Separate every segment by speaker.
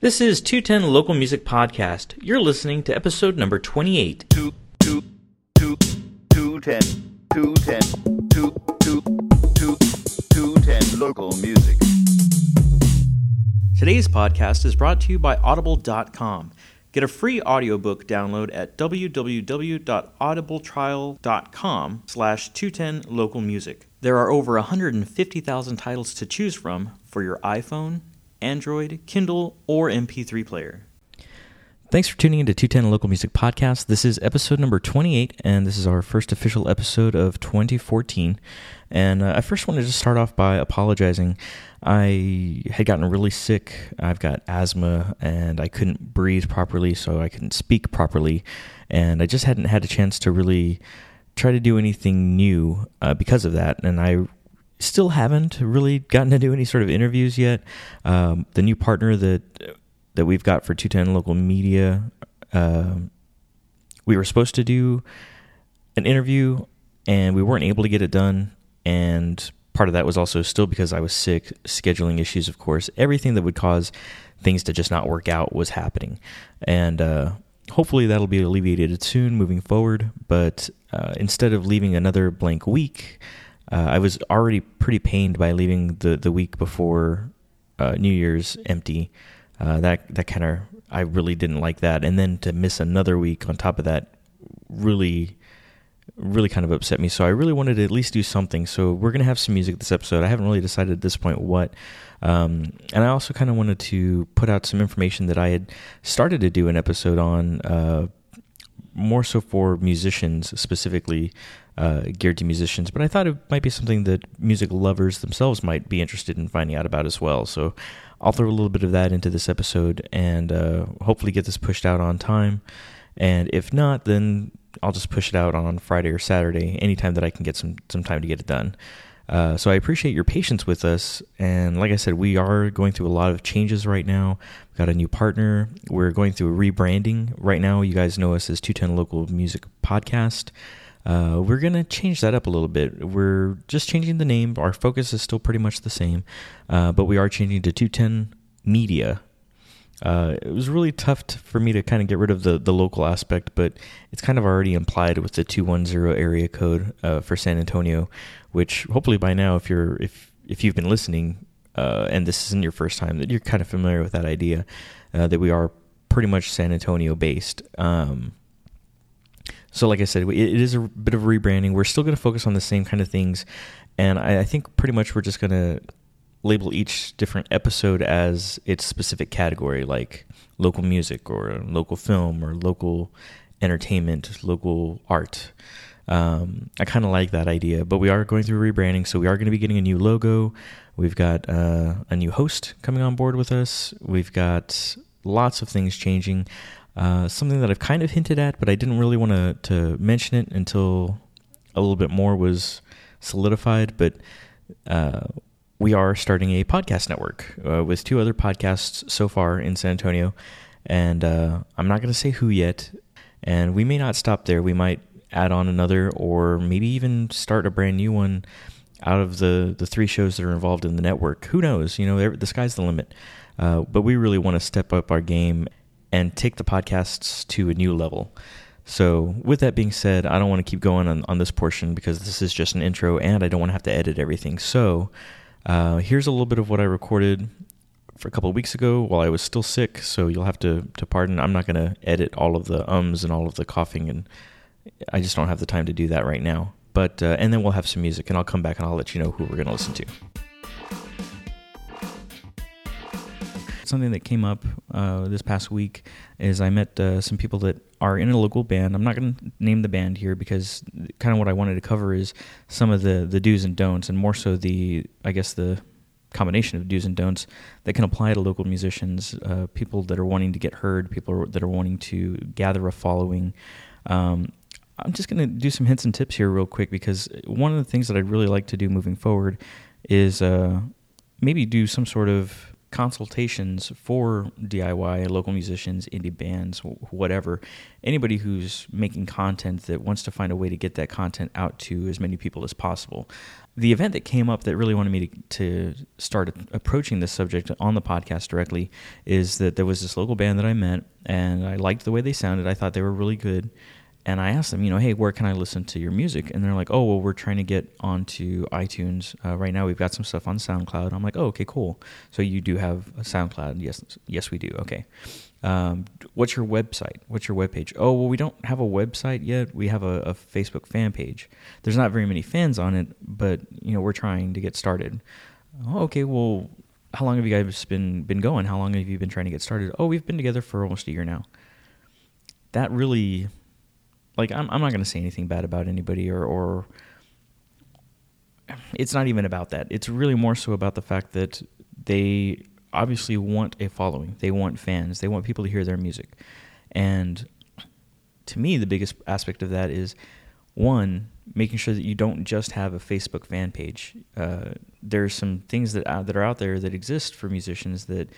Speaker 1: This is 210 Local Music Podcast. You're listening to episode number 28.
Speaker 2: two, two, two, two, ten, two, ten, two, two, two, two, ten. Local music.
Speaker 1: Today's podcast is brought to you by Audible.com. Get a free audiobook download at www.audibletrial.com slash 210 local music. There are over 150,000 titles to choose from for your iPhone, Android, Kindle, or MP3 player. Thanks for tuning into 210 Local Music Podcast. This is episode number 28, and this is our first official episode of 2014. And uh, I first wanted to start off by apologizing. I had gotten really sick. I've got asthma, and I couldn't breathe properly, so I couldn't speak properly. And I just hadn't had a chance to really try to do anything new uh, because of that. And I still haven't really gotten to do any sort of interviews yet. Um, the new partner that that we've got for 210 local media, um, we were supposed to do an interview and we weren't able to get it done. And part of that was also still because I was sick, scheduling issues, of course. Everything that would cause things to just not work out was happening. And uh, hopefully that'll be alleviated soon moving forward. But uh, instead of leaving another blank week, uh, I was already pretty pained by leaving the, the week before uh, New Year's empty. Uh, that that kind of I really didn't like that, and then to miss another week on top of that really really kind of upset me. So I really wanted to at least do something. So we're gonna have some music this episode. I haven't really decided at this point what. Um, and I also kind of wanted to put out some information that I had started to do an episode on, uh, more so for musicians specifically, uh, geared to musicians. But I thought it might be something that music lovers themselves might be interested in finding out about as well. So I'll throw a little bit of that into this episode and uh, hopefully get this pushed out on time. And if not, then I'll just push it out on Friday or Saturday, anytime that I can get some some time to get it done. Uh, so I appreciate your patience with us. And like I said, we are going through a lot of changes right now. We've got a new partner. We're going through a rebranding right now. You guys know us as 210 Local Music Podcast. Uh, we're going to change that up a little bit. We're just changing the name. Our focus is still pretty much the same, uh, but we are changing to 210 Media uh, it was really tough to, for me to kind of get rid of the, the local aspect, but it's kind of already implied with the 210 area code uh, for San Antonio, which hopefully by now, if you're if if you've been listening uh, and this isn't your first time, that you're kind of familiar with that idea uh, that we are pretty much San Antonio based. Um, so, like I said, it is a bit of rebranding. We're still going to focus on the same kind of things, and I, I think pretty much we're just going to label each different episode as its specific category, like local music or local film or local entertainment, local art. Um, I kind of like that idea, but we are going through rebranding, so we are going to be getting a new logo. We've got uh, a new host coming on board with us. We've got lots of things changing. Uh, something that I've kind of hinted at, but I didn't really want to mention it until a little bit more was solidified. But uh, we are starting a podcast network uh, with two other podcasts so far in San Antonio. And uh, I'm not going to say who yet. And we may not stop there. We might add on another or maybe even start a brand new one out of the, the three shows that are involved in the network. Who knows? You know, the sky's the limit. Uh, but we really want to step up our game and take the podcasts to a new level. So, with that being said, I don't want to keep going on, on this portion because this is just an intro and I don't want to have to edit everything. So, uh, here's a little bit of what I recorded for a couple of weeks ago while I was still sick, so you'll have to, to pardon. I'm not going to edit all of the ums and all of the coughing, and I just don't have the time to do that right now. But uh, and then we'll have some music, and I'll come back and I'll let you know who we're going to listen to. Something that came up uh, this past week is I met uh, some people that are in a local band. I'm not going to name the band here because kind of what I wanted to cover is some of the the do's and don'ts, and more so the I guess the combination of do's and don'ts that can apply to local musicians, uh, people that are wanting to get heard, people that are wanting to gather a following. Um, I'm just going to do some hints and tips here real quick because one of the things that I'd really like to do moving forward is uh, maybe do some sort of consultations for DIY, local musicians, indie bands, whatever. Anybody who's making content that wants to find a way to get that content out to as many people as possible. The event that came up that really wanted me to, to start approaching this subject on the podcast directly is that there was this local band that I met, and I liked the way they sounded. I thought they were really good and I asked them, you know, hey, where can I listen to your music? And they're like, oh, well, we're trying to get onto iTunes uh, right now. We've got some stuff on SoundCloud. I'm like, oh, okay, cool. So you do have a SoundCloud? Yes, yes, we do. Okay. Um, what's your website? What's your webpage? Oh, well, we don't have a website yet. We have a, a Facebook fan page. There's not very many fans on it, but you know, we're trying to get started. Oh, okay. Well, how long have you guys been been going? How long have you been trying to get started? Oh, we've been together for almost a year now. That really like I'm I'm not going to say anything bad about anybody or or it's not even about that. It's really more so about the fact that they obviously want a following. They want fans. They want people to hear their music. And to me, the biggest aspect of that is one, making sure that you don't just have a Facebook fan page. Uh, there's some things that uh, that are out there that exist for musicians that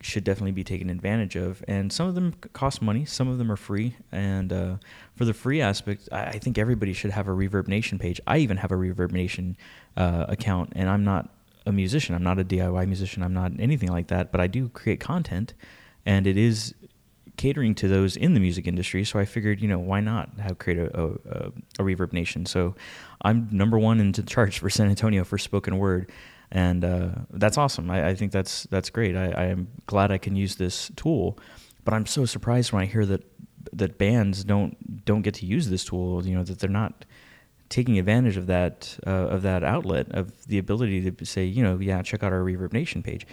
Speaker 1: should definitely be taken advantage of. And some of them cost money, some of them are free. And uh, for the free aspect, I, I, think everybody should have a Reverb Nation page. I even have a Reverb Nation uh, account, and I'm not a musician. I'm not a DIY musician. I'm not anything like that. But I do create content, and it is catering to those in the music industry. So I figured, you know, why not have create a, a, a Reverb Nation? So I'm number one in charge for San Antonio for spoken word and uh, that's awesome. I, I, think that's that's great. I, I, am glad I can use this tool, but I'm so surprised when I hear that that bands don't don't get to use this tool. You know that they're not taking advantage of that uh, of that outlet of the ability to say, you know, yeah, check out our Reverb Nation page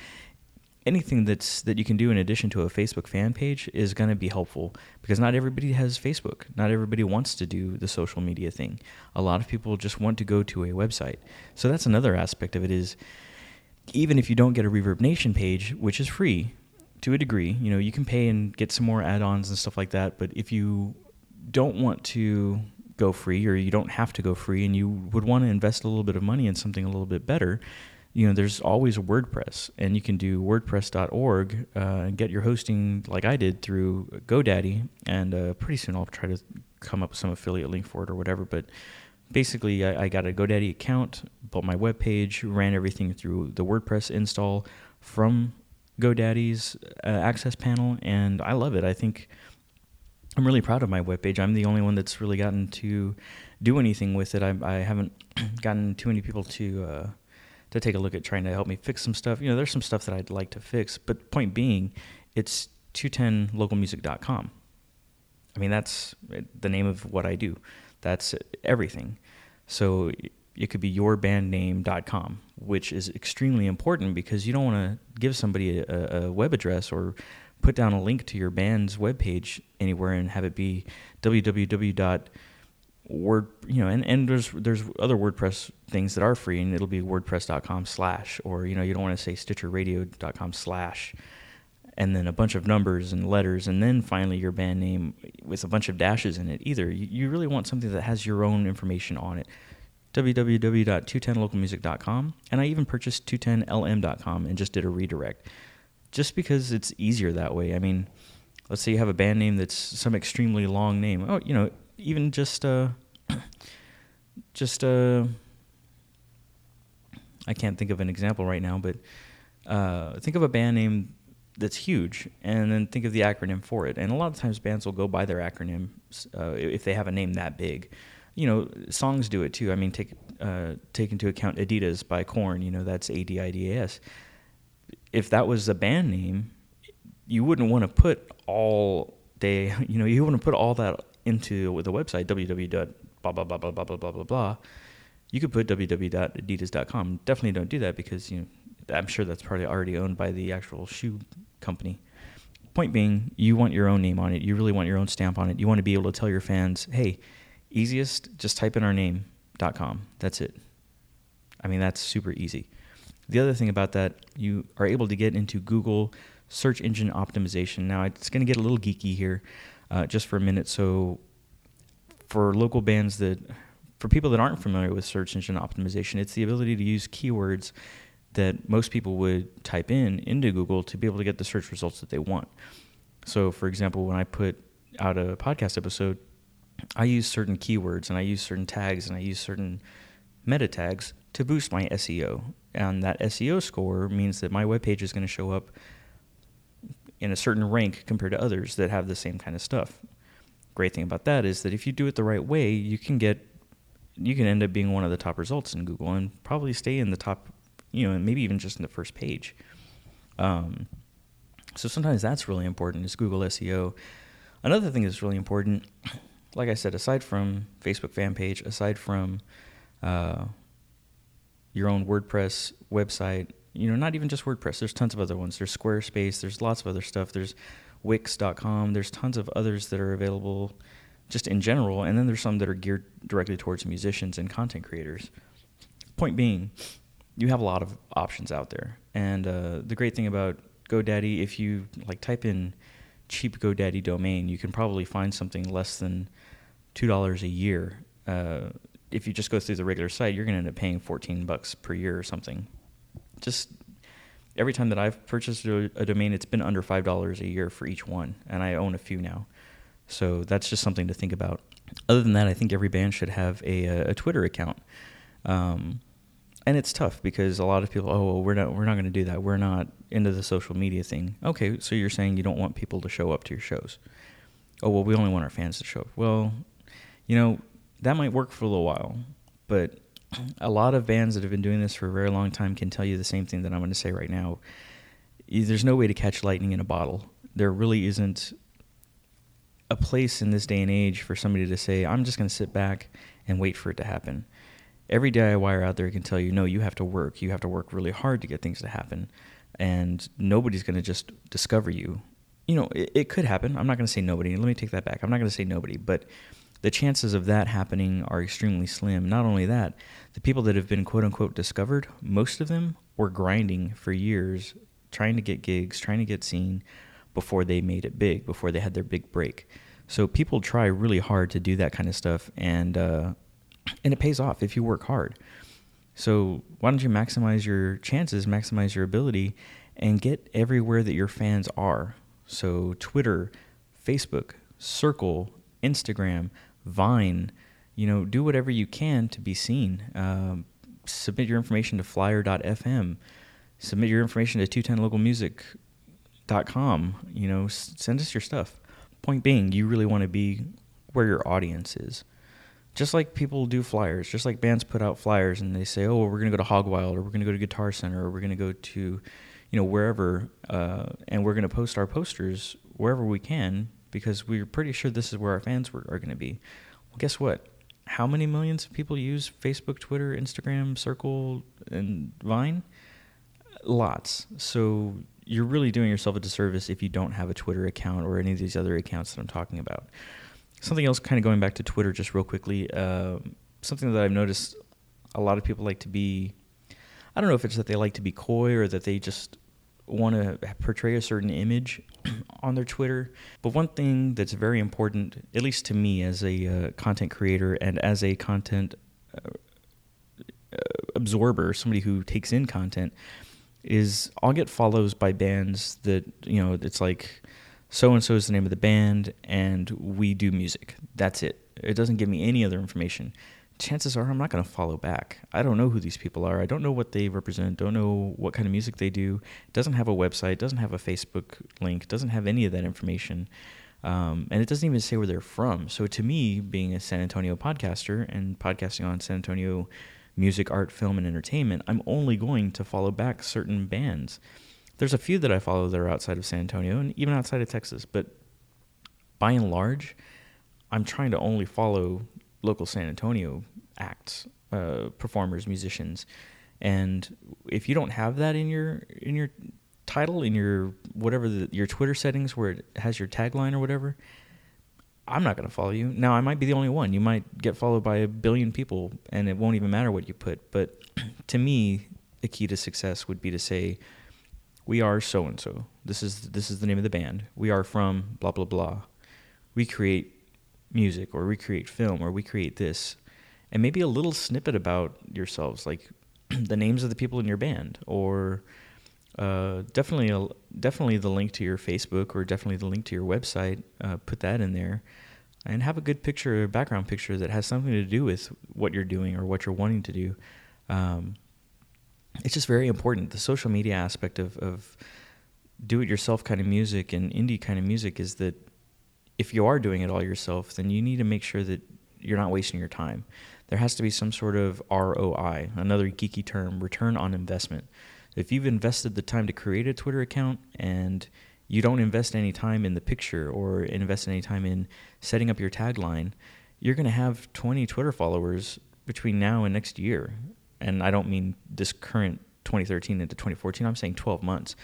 Speaker 1: anything that's that you can do in addition to a Facebook fan page is going to be helpful because not everybody has Facebook. Not everybody wants to do the social media thing. A lot of people just want to go to a website. So that's another aspect of it is even if you don't get a Reverb Nation page, which is free to a degree, you know, you can pay and get some more add-ons and stuff like that, but if you don't want to go free or you don't have to go free and you would want to invest a little bit of money in something a little bit better, you know, there's always WordPress, and you can do WordPress.org uh, and get your hosting like I did through GoDaddy. And uh, pretty soon I'll try to come up with some affiliate link for it or whatever. But basically, I, I got a GoDaddy account, built my web page, ran everything through the WordPress install from GoDaddy's uh, access panel, and I love it. I think I'm really proud of my web page. I'm the only one that's really gotten to do anything with it. I, I haven't gotten too many people to uh, to take a look at trying to help me fix some stuff. You know, there's some stuff that I'd like to fix, but point being, it's 210localmusic.com. I mean, that's eh, the name of what I do. That's everything. So it could be yourbandname.com, which is extremely important because you don't want to give somebody a, a, web address or put down a link to your band's webpage anywhere and have it be www word you know and, and there's there's other wordpress things that are free and it'll be wordpress.com slash or you know you don't want to say stitcherradio.com slash and then a bunch of numbers and letters and then finally your band name with a bunch of dashes in it either. You, you really want something that has your own information on it. Www.210localmusic.com and i even purchased 210lm.com and just did a redirect just because it's easier that way. I mean let's say you have a band name that's some extremely long name. Oh you know even just uh, just uh, I can't think of an example right now, but uh, think of a band name that's huge, and then think of the acronym for it. And a lot of times, bands will go by their acronym uh, if they have a name that big. You know, songs do it too. I mean, take uh, take into account Adidas by Korn. You know, that's A D I D A S. If that was a band name, you wouldn't want to put all day. You know, you wouldn't put all that into the website www. Blah blah blah blah blah blah blah blah blah, you could put www.adidas.com. Definitely don't do that because you know I'm sure that's probably already owned by the actual shoe company. Point being, you want your own name on it. You really want your own stamp on it. You want to be able to tell your fans, hey, easiest, just type in our name.com. That's it. I mean, that's super easy. The other thing about that, you are able to get into Google search engine optimization. Now, it's going to get a little geeky here uh, just for a minute. So, for local bands that, for people that aren't familiar with search engine optimization, it's the ability to use keywords that most people would type in into Google to be able to get the search results that they want. So, for example, when I put out a podcast episode, I use certain keywords and I use certain tags and I use certain meta tags to boost my SEO. And that SEO score means that my webpage is going to show up in a certain rank compared to others that have the same kind of stuff. Great thing about that is that if you do it the right way, you can get you can end up being one of the top results in Google and probably stay in the top, you know, maybe even just in the first page. Um, so sometimes that's really important is Google SEO. Another thing that's really important, like I said, aside from Facebook fan page, aside from uh, your own WordPress website, you know, not even just WordPress. There's tons of other ones. There's Squarespace. There's lots of other stuff. There's Wix.com. There's tons of others that are available just in general. And then there's some that are geared directly towards musicians and content creators. Point being, you have a lot of options out there. And uh, the great thing about GoDaddy, if you like type in cheap GoDaddy domain, you can probably find something less than two dollars a year. Uh, if you just go through the regular site, you're going to end up paying 14 bucks per year or something just every time that I've purchased a, a domain, it's been under five dollars a year for each one, and I own a few now. So that's just something to think about. Other than that, I think every band should have a, a Twitter account. Um, and it's tough because a lot of people, oh, well, we're not, we're not going to do that. We're not into the social media thing. Okay, so you're saying you don't want people to show up to your shows. Oh, well, we only want our fans to show up. Well, you know, that might work for a little while, but a lot of bands that have been doing this for a very long time can tell you the same thing that I'm going to say right now. There's no way to catch lightning in a bottle. There really isn't a place in this day and age for somebody to say, I'm just going to sit back and wait for it to happen. Every DIYer out there can tell you, no, you have to work. You have to work really hard to get things to happen. And nobody's going to just discover you. You know, it, it could happen. I'm not going to say nobody. Let me take that back. I'm not going to say nobody. But the chances of that happening are extremely slim. Not only that, the people that have been quote unquote discovered, most of them were grinding for years, trying to get gigs, trying to get seen before they made it big, before they had their big break. So people try really hard to do that kind of stuff, and uh, and it pays off if you work hard. So why don't you maximize your chances, maximize your ability, and get everywhere that your fans are? So Twitter, Facebook, Circle, Instagram, Vine, you know, do whatever you can to be seen. Um, submit your information to flyer.fm. Submit your information to 210localmusic.com. You know, send us your stuff. Point being, you really want to be where your audience is. Just like people do flyers, just like bands put out flyers and they say, oh, we're going to go to Hogwild or we're going to go to Guitar Center or we're going to go to, you know, wherever, uh, and we're going to post our posters wherever we can because we're pretty sure this is where our fans were, are going to be. Well, guess what? How many millions of people use Facebook, Twitter, Instagram, Circle, and Vine? Lots. So you're really doing yourself a disservice if you don't have a Twitter account or any of these other accounts that I'm talking about. Something else, kind of going back to Twitter just real quickly, uh, something that I've noticed a lot of people like to be, I don't know if it's that they like to be coy or that they just want to portray a certain image on their Twitter. But one thing that's very important, at least to me as a uh, content creator and as a content uh, uh, absorber, somebody who takes in content, is I'll get follows by bands that, you know, it's like so and so is the name of the band and we do music. That's it. It doesn't give me any other information chances are I'm not going to follow back. I don't know who these people are. I don't know what they represent. Don't know what kind of music they do. doesn't have a website. Doesn't have a Facebook link. Doesn't have any of that information. Um, and it doesn't even say where they're from. So to me, being a San Antonio podcaster and podcasting on San Antonio music, art, film, and entertainment, I'm only going to follow back certain bands. There's a few that I follow that are outside of San Antonio and even outside of Texas, but by and large, I'm trying to only follow local San Antonio acts, uh, performers, musicians, and if you don't have that in your in your title in your whatever the, your Twitter settings where it has your tagline or whatever, I'm not going to follow you. Now I might be the only one. You might get followed by a billion people, and it won't even matter what you put. But to me, the key to success would be to say, "We are so and so. This is this is the name of the band. We are from blah blah blah. We create music or we create film or we create this and maybe a little snippet about yourselves like the names of the people in your band, or uh, definitely a, definitely the link to your Facebook or definitely the link to your website. Uh, put that in there, and have a good picture, or background picture that has something to do with what you're doing or what you're wanting to do. Um, it's just very important. The social media aspect of, of do-it-yourself kind of music and indie kind of music is that if you are doing it all yourself, then you need to make sure that you're not wasting your time. There has to be some sort of ROI, another geeky term, return on investment. If you've invested the time to create a Twitter account and you don't invest any time in the picture or invest any time in setting up your tagline, you're going to have 20 Twitter followers between now and next year. And I don't mean this current 2013 into 2014, I'm saying 12 months.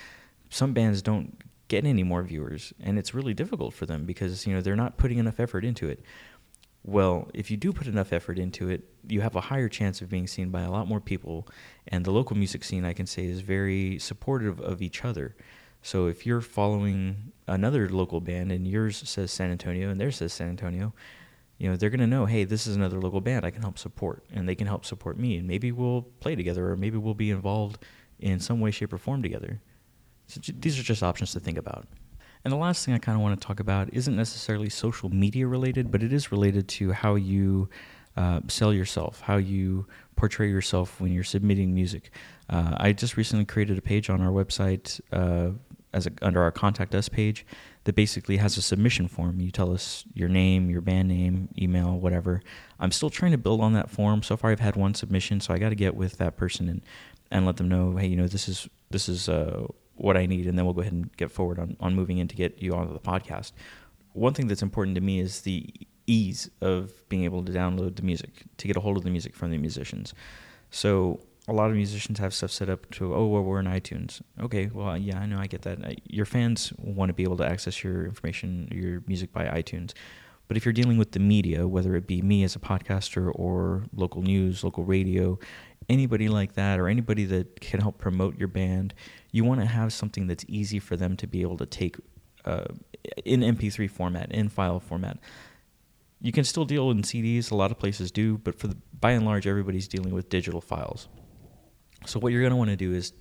Speaker 1: Some bands don't get any more viewers and it's really difficult for them because you know they're not putting enough effort into it well, if you do put enough effort into it, you have a higher chance of being seen by a lot more people. And the local music scene, I can say, is very supportive of each other. So if you're following another local band and yours says San Antonio and theirs says San Antonio, you know, they're going to know, hey, this is another local band I can help support and they can help support me. And maybe we'll play together or maybe we'll be involved in some way, shape, or form together. So these are just options to think about. And the last thing I kind of want to talk about isn't necessarily social media related, but it is related to how you uh, sell yourself, how you portray yourself when you're submitting music. Uh, I just recently created a page on our website uh, as a, under our contact us page that basically has a submission form. You tell us your name, your band name, email, whatever. I'm still trying to build on that form. So far, I've had one submission, so I got to get with that person and and let them know, hey, you know, this is this is uh, what I need, and then we'll go ahead and get forward on, on moving in to get you onto the podcast. One thing that's important to me is the ease of being able to download the music, to get a hold of the music from the musicians. So a lot of musicians have stuff set up to, oh, well, we're in iTunes. Okay, well, uh, yeah, I know, I get that. Uh, your fans want to be able to access your information, your music by iTunes. But if you're dealing with the media, whether it be me as a podcaster or local news, local radio, anybody like that, or anybody that can help promote your band, you want to have something that's easy for them to be able to take uh, in MP3 format, in file format. You can still deal in CDs, a lot of places do, but for the, by and large, everybody's dealing with digital files. So what you're going to want to do is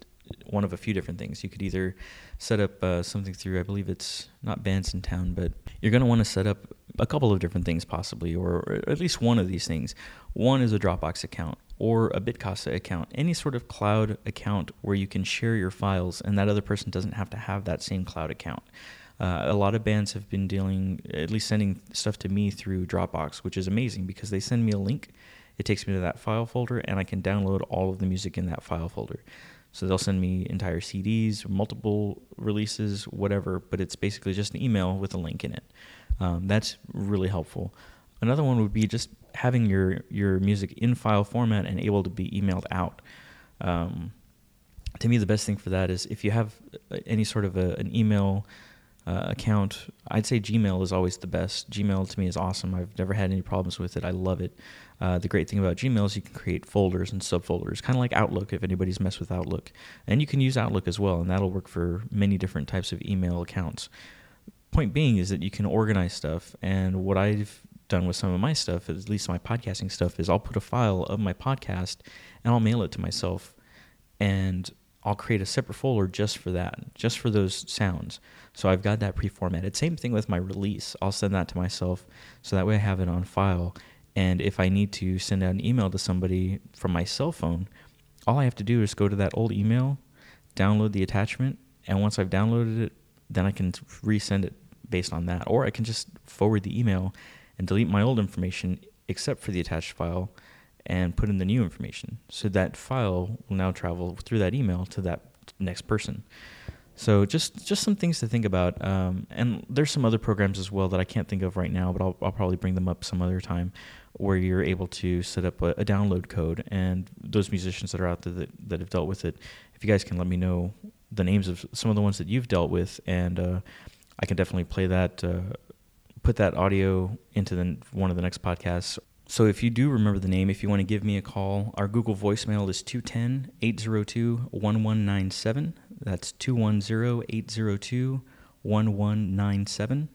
Speaker 1: one of a few different things. You could either set up uh, something through, I believe it's not Bandsintown, but you're going to want to set up a couple of different things possibly, or, or at least one of these things. One is a Dropbox account or a Bitcasa account, any sort of cloud account where you can share your files and that other person doesn't have to have that same cloud account. Uh, a lot of bands have been dealing, at least sending stuff to me through Dropbox, which is amazing because they send me a link. It takes me to that file folder, and I can download all of the music in that file folder. So they'll send me entire CDs, multiple releases, whatever, but it's basically just an email with a link in it. Um, that's really helpful. Another one would be just having your your music in file format and able to be emailed out. Um, to me, the best thing for that is if you have any sort of a, an email uh, account, I'd say Gmail is always the best. Gmail to me is awesome. I've never had any problems with it. I love it. Uh, the great thing about Gmail is you can create folders and subfolders, kind of like Outlook if anybody's messed with Outlook. And you can use Outlook as well, and that'll work for many different types of email accounts. Point being is that you can organize stuff, and what I've done with some of my stuff, at least my podcasting stuff, is I'll put a file of my podcast and I'll mail it to myself, and I'll create a separate folder just for that, just for those sounds. So I've got that pre-formatted. Same thing with my release. I'll send that to myself, so that way I have it on file. And if I need to send out an email to somebody from my cell phone, all I have to do is go to that old email, download the attachment, and once I've downloaded it, then I can resend it based on that. Or I can just forward the email and delete my old information except for the attached file and put in the new information. So that file will now travel through that email to that next person. So just just some things to think about. Um, and there's some other programs as well that I can't think of right now, but I'll, I'll probably bring them up some other time where you're able to set up a, a, download code. And those musicians that are out there that, that have dealt with it, if you guys can let me know the names of some of the ones that you've dealt with, and uh, I can definitely play that uh, put that audio into the, one of the next podcasts. So if you do remember the name, if you want to give me a call, our Google voicemail is 210 802 1197. That's 210 802 1197.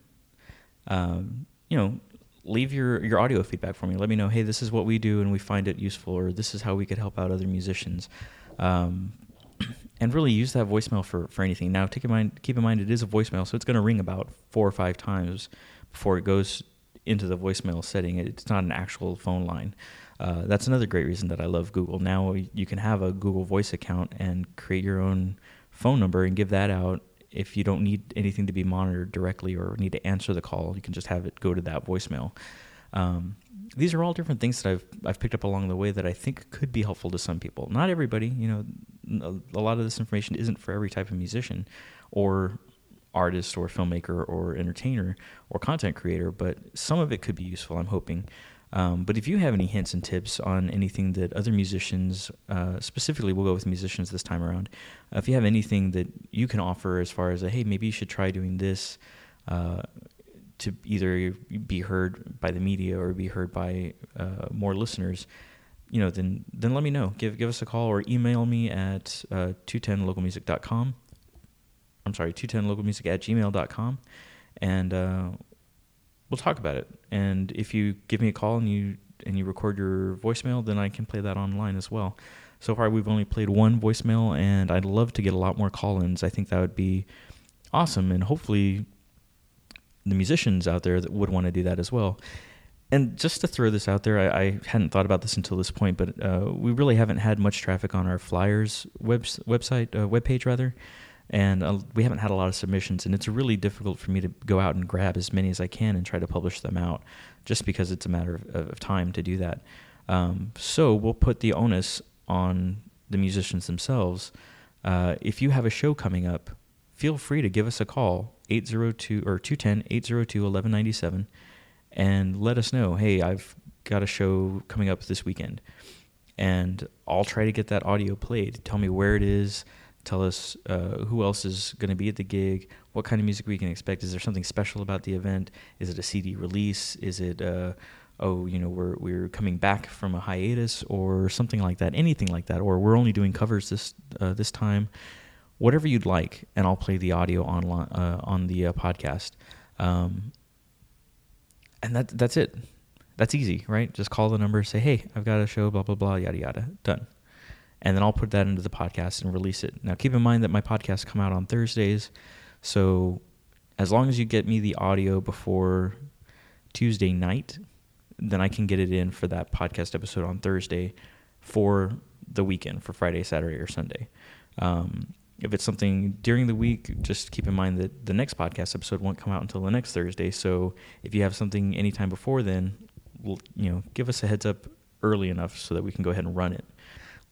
Speaker 1: Um, you know, leave your, your audio feedback for me. Let me know, hey, this is what we do and we find it useful, or this is how we could help out other musicians. Um, and really use that voicemail for, for anything. Now, take in mind, keep in mind, it is a voicemail, so it's going to ring about four or five times before it goes into the voicemail setting. It's not an actual phone line. Uh, that's another great reason that I love Google. Now you can have a Google Voice account and create your own phone number and give that out. If you don't need anything to be monitored directly or need to answer the call, you can just have it go to that voicemail. Um, these are all different things that I've I've picked up along the way that I think could be helpful to some people. Not everybody, you know, a, a lot of this information isn't for every type of musician or artist or filmmaker or entertainer or content creator, but some of it could be useful. I'm hoping. Um, but if you have any hints and tips on anything that other musicians, uh, specifically, we'll go with musicians this time around. Uh, if you have anything that you can offer as far as a, hey, maybe you should try doing this uh, to either be heard by the media or be heard by uh, more listeners, you know, then then let me know. Give give us a call or email me at uh, 210localmusic.com. I'm sorry, 210localmusic at gmail.com. And uh, we'll talk about it. And if you give me a call and you and you record your voicemail, then I can play that online as well. So far, we've only played one voicemail, and I'd love to get a lot more call-ins. I think that would be awesome, and hopefully, the musicians out there that would want to do that as well. And just to throw this out there, I, I hadn't thought about this until this point, but uh, we really haven't had much traffic on our flyers web, website uh, webpage rather and uh, we haven't had a lot of submissions and it's really difficult for me to go out and grab as many as i can and try to publish them out just because it's a matter of, of time to do that. Um, so we'll put the onus on the musicians themselves. Uh, if you have a show coming up feel free to give us a call 802 or 210-802-1197 and let us know hey i've got a show coming up this weekend. And i'll try to get that audio played. Tell me where it is tell us uh, who else is going to be at the gig, what kind of music we can expect. Is there something special about the event? Is it a CD release? Is it uh, oh you know we're we're coming back from a hiatus or something like that? Anything like that, or we're only doing covers this uh, this time. Whatever you'd like, and I'll play the audio online uh, on the uh, podcast. Um, and that that's it. That's easy, right? Just call the number, say, "Hey, I've got a show, blah blah blah, yada yada." Done and then I'll put that into the podcast and release it. Now, keep in mind that my podcasts come out on Thursdays, so as long as you get me the audio before Tuesday night, then I can get it in for that podcast episode on Thursday for the weekend, for Friday, Saturday, or Sunday. Um, if it's something during the week, just keep in mind that the next podcast episode won't come out until the next Thursday. So if you have something anytime before then, you know, give us a heads up early enough so that we can go ahead and run it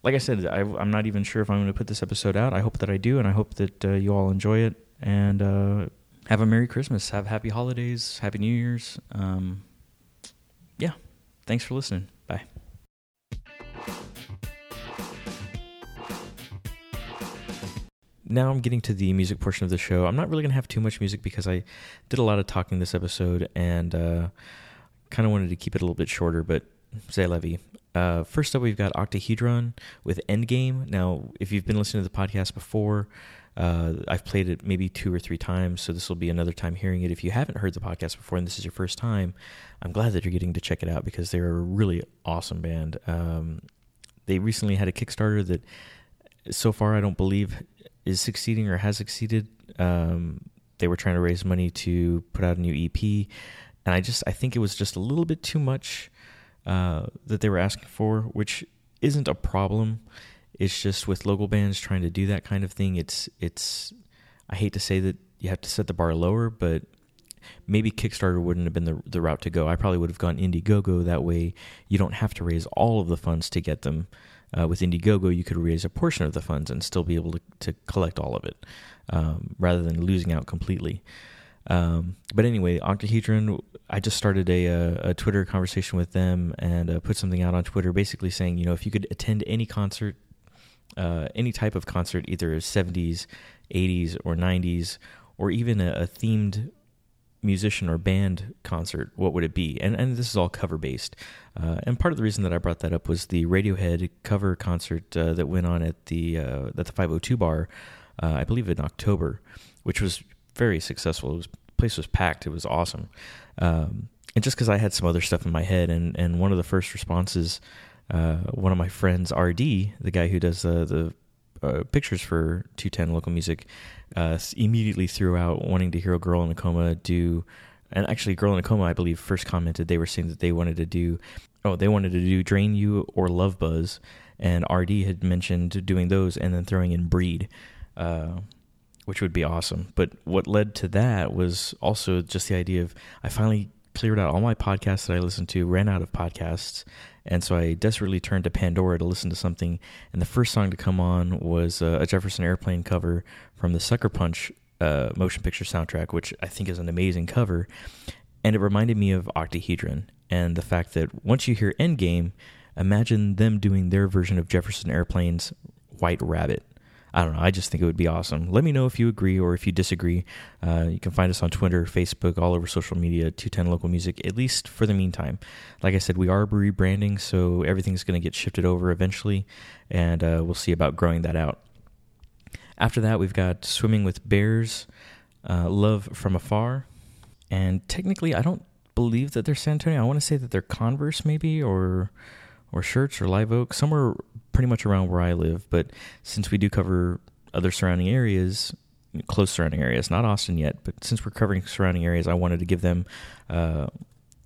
Speaker 1: like I said, I, am not even sure if I'm going to put this episode out. I hope that I do, and I hope that uh, you all enjoy it. And uh, have a Merry Christmas, have Happy Holidays, Happy New Year's. Um, yeah, thanks for listening. Bye. Now I'm getting to the music portion of the show. I'm not really going to have too much music because I did a lot of talking this episode and uh, kind of wanted to keep it a little bit shorter, but say vie. Uh, first up, we've got Octahedron with Endgame. Now, if you've been listening to the podcast before, uh, I've played it maybe two or three times, so this will be another time hearing it. If you haven't heard the podcast before and this is your first time, I'm glad that you're getting to check it out because they're a really awesome band. Um, they recently had a Kickstarter that, so far, I don't believe is succeeding or has succeeded. Um, they were trying to raise money to put out a new EP, and I just I think it was just a little bit too much uh, that they were asking for, which isn't a problem. It's just with local bands trying to do that kind of thing. It's it's. I hate to say that you have to set the bar lower, but maybe Kickstarter wouldn't have been the the route to go. I probably would have gone Indiegogo. That way, you don't have to raise all of the funds to get them. Uh, with Indiegogo, you could raise a portion of the funds and still be able to, to collect all of it, um, rather than losing out completely. Um, but anyway, Octahedron, I just started a, a, a Twitter conversation with them and uh, put something out on Twitter basically saying, you know, if you could attend any concert, uh, any type of concert, either 70s, 80s, or 90s, or even a, a, themed musician or band concert, what would it be? And, and this is all cover based. Uh, and part of the reason that I brought that up was the Radiohead cover concert uh, that went on at the, uh, at the 502 bar, uh, I believe in October, which was very successful. It was place was packed. It was awesome. Um, and just because I had some other stuff in my head, and and one of the first responses, uh, one of my friends, RD, the guy who does the the uh, pictures for 210 local music, uh, immediately threw out wanting to hear a girl in a coma do. And actually, Girl in a Coma, I believe, first commented they were saying that they wanted to do, oh, they wanted to do Drain You or Love Buzz, and RD had mentioned doing those and then throwing in Breed, uh, which would be awesome. But what led to that was also just the idea of I finally cleared out all my podcasts that I listened to, ran out of podcasts, and so I desperately turned to Pandora to listen to something. And the first song to come on was uh, a Jefferson Airplane cover from the Sucker Punch uh, motion picture soundtrack, which I think is an amazing cover. And it reminded me of Octahedron and the fact that once you hear Endgame, imagine them doing their version of Jefferson Airplane's White Rabbit. I don't know. I just think it would be awesome. Let me know if you agree or if you disagree. Uh, you can find us on Twitter, Facebook, all over social media, 210 Local Music, at least for the meantime. Like I said, we are rebranding, so everything's going to get shifted over eventually, and uh, we'll see about growing that out. After that, we've got Swimming with Bears, uh, Love from Afar, and technically, I don't believe that they're San Antonio. I want to say that they're Converse, maybe, or or Schertz or Live Oak, somewhere pretty much around where I live. But since we do cover other surrounding areas, close surrounding areas, not Austin yet, but since we're covering surrounding areas, I wanted to give them uh,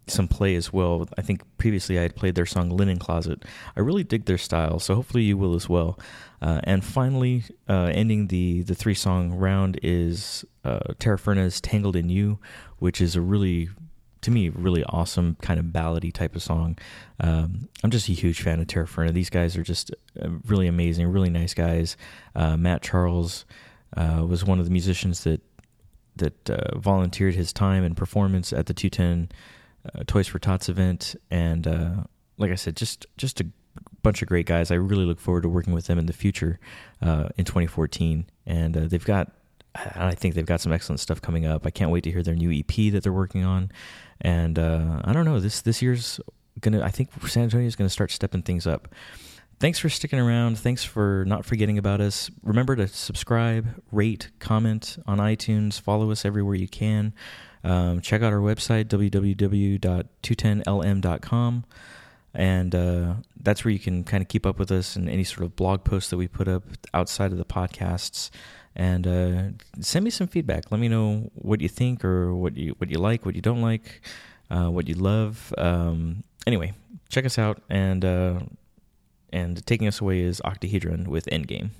Speaker 1: some play as well. I think previously I had played their song Linen Closet. I really dig their style, so hopefully you will as well. Uh, and finally, uh, ending the, the three song round is uh, Terra Firma's Tangled in You, which is a really to me really awesome kind of ballady type of song. Um, I'm just a huge fan of Terra Firma. These guys are just uh, really amazing, really nice guys. Uh, Matt Charles uh, was one of the musicians that that uh, volunteered his time and performance at the 210 uh, Toys for Tots event, and uh, like I said, just just a bunch of great guys. I really look forward to working with them in the future in 2014, and they've got I think they've got some excellent stuff coming up. I can't wait to hear their new EP that they're working on. And uh, I don't know this this year's gonna. I think San Antonio is gonna start stepping things up. Thanks for sticking around. Thanks for not forgetting about us. Remember to subscribe, rate, comment on iTunes. Follow us everywhere you can. Um, check out our website www.210lm.com and uh, that's where you can kind of keep up with us and any sort of blog posts that we put up outside of the podcasts and uh, send me some feedback. Let me know what you think or what you what you like, what you don't like, uh, what you love. Um, anyway, check us out, and uh, and taking us away is Octahedron with Endgame.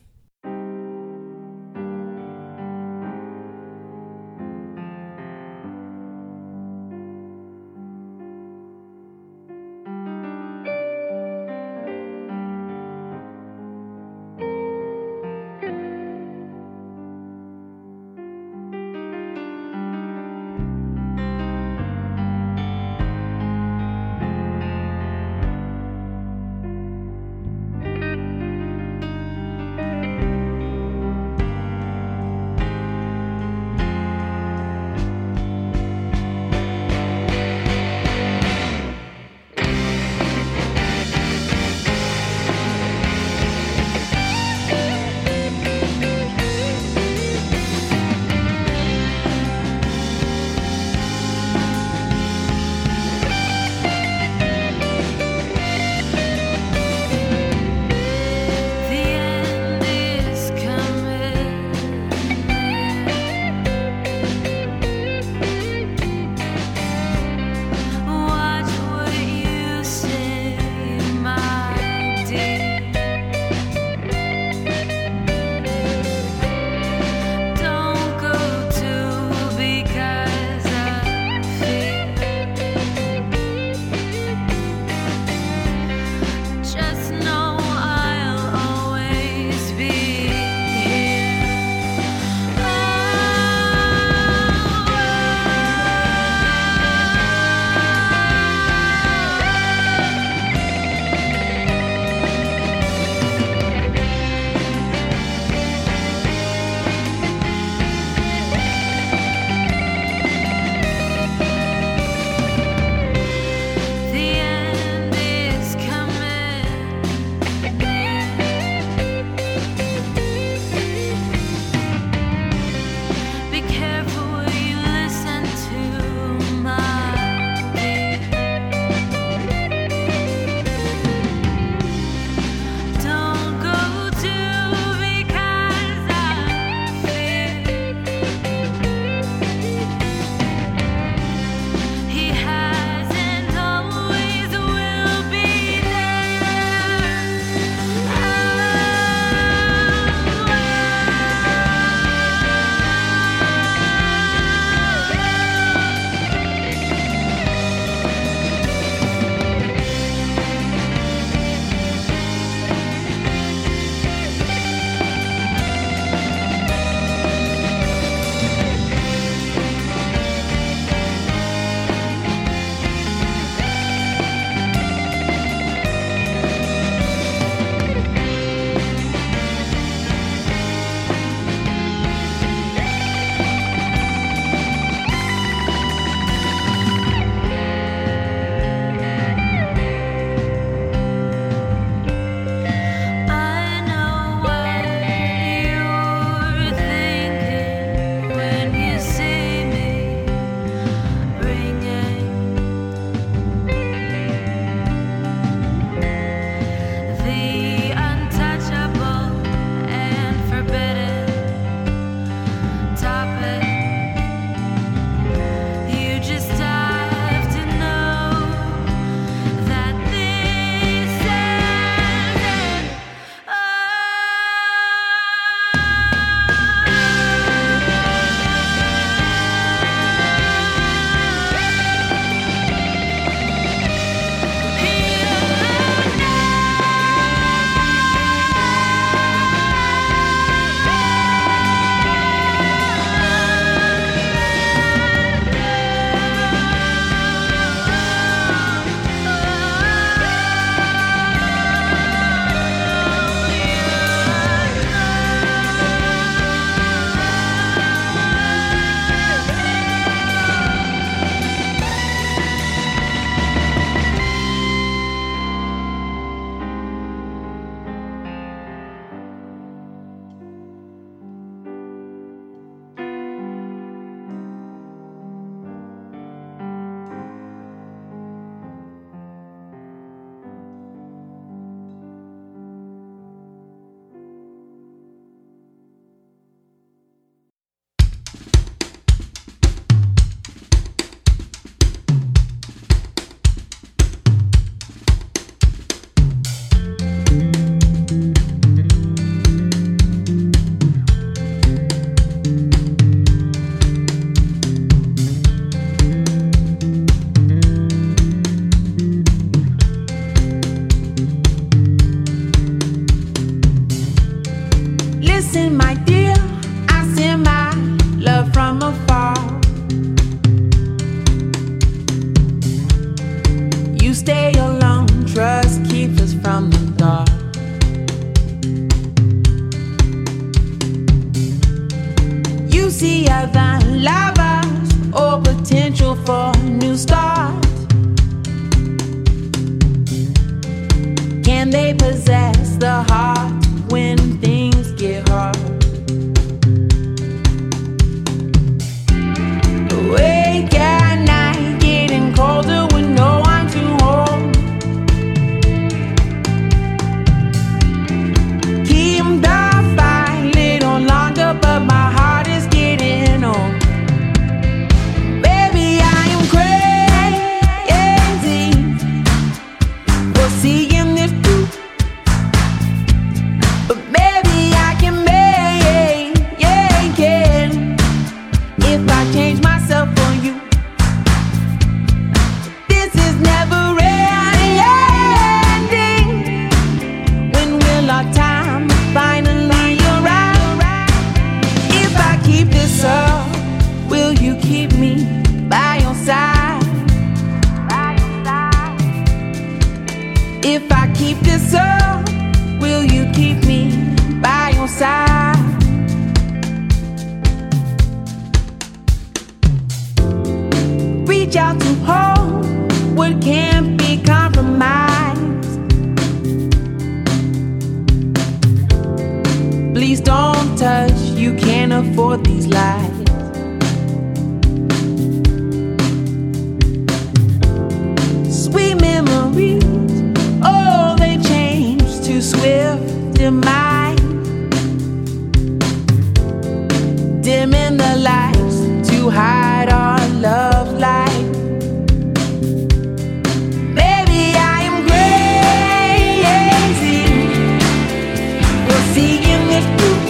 Speaker 3: Seeing this through.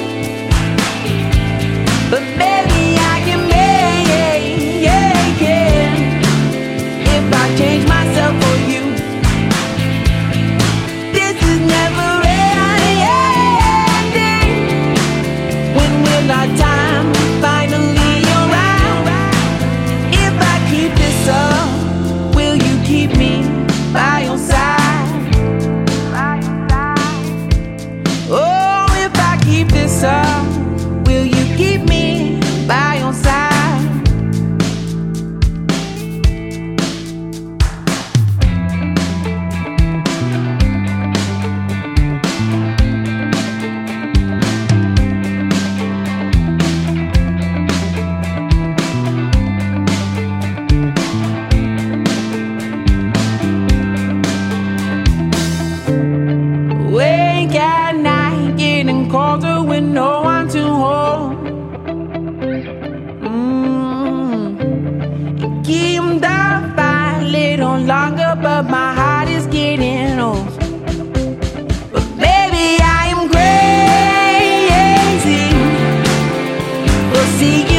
Speaker 3: For seeing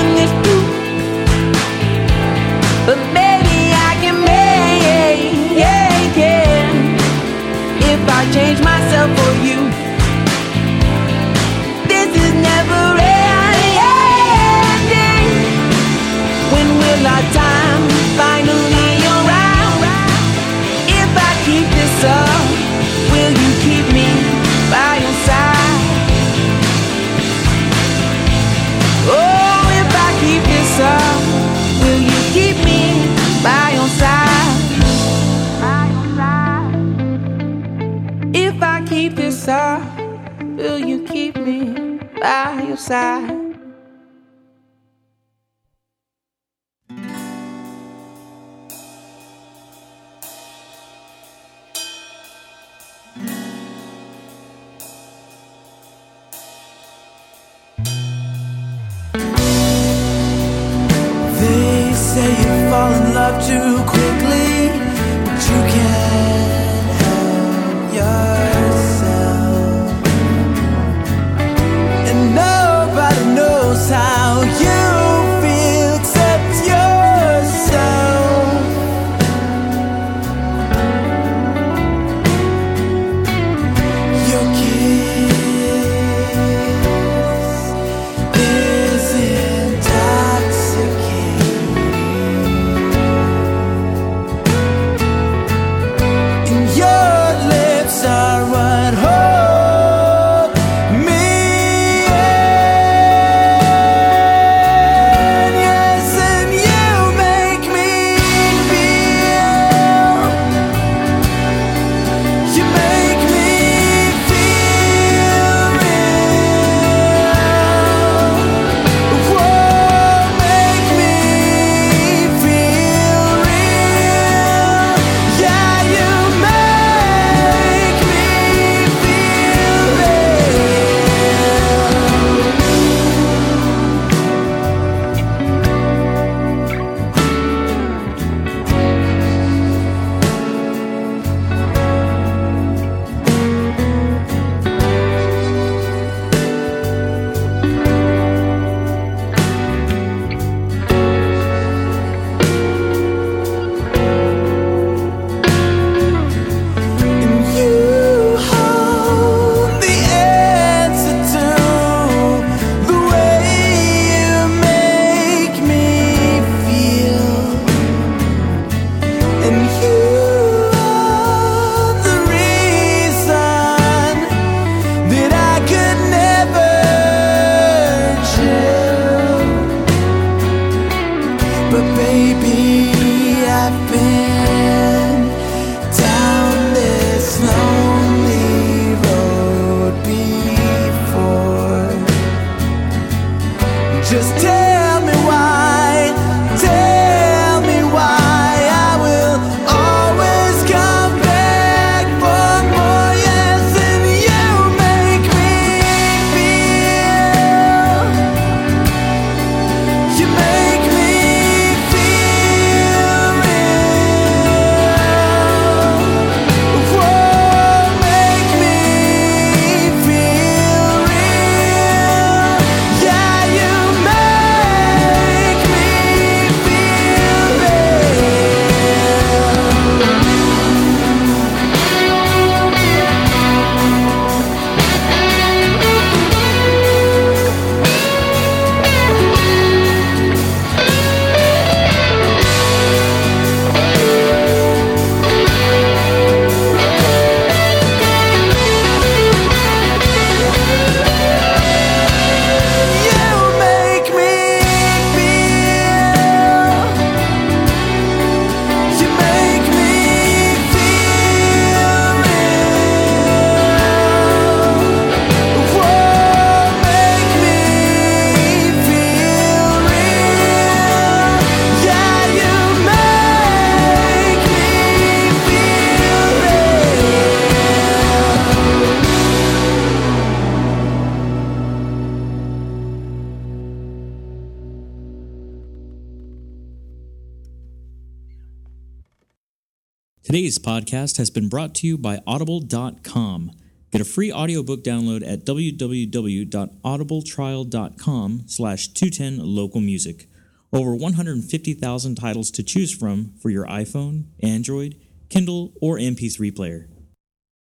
Speaker 1: podcast has been brought to you by Audible.com. Get a free audiobook download at www.audibletrial.com slash 210 local music. Over 150,000 titles to choose from for your iPhone, Android, Kindle, or MP3 player.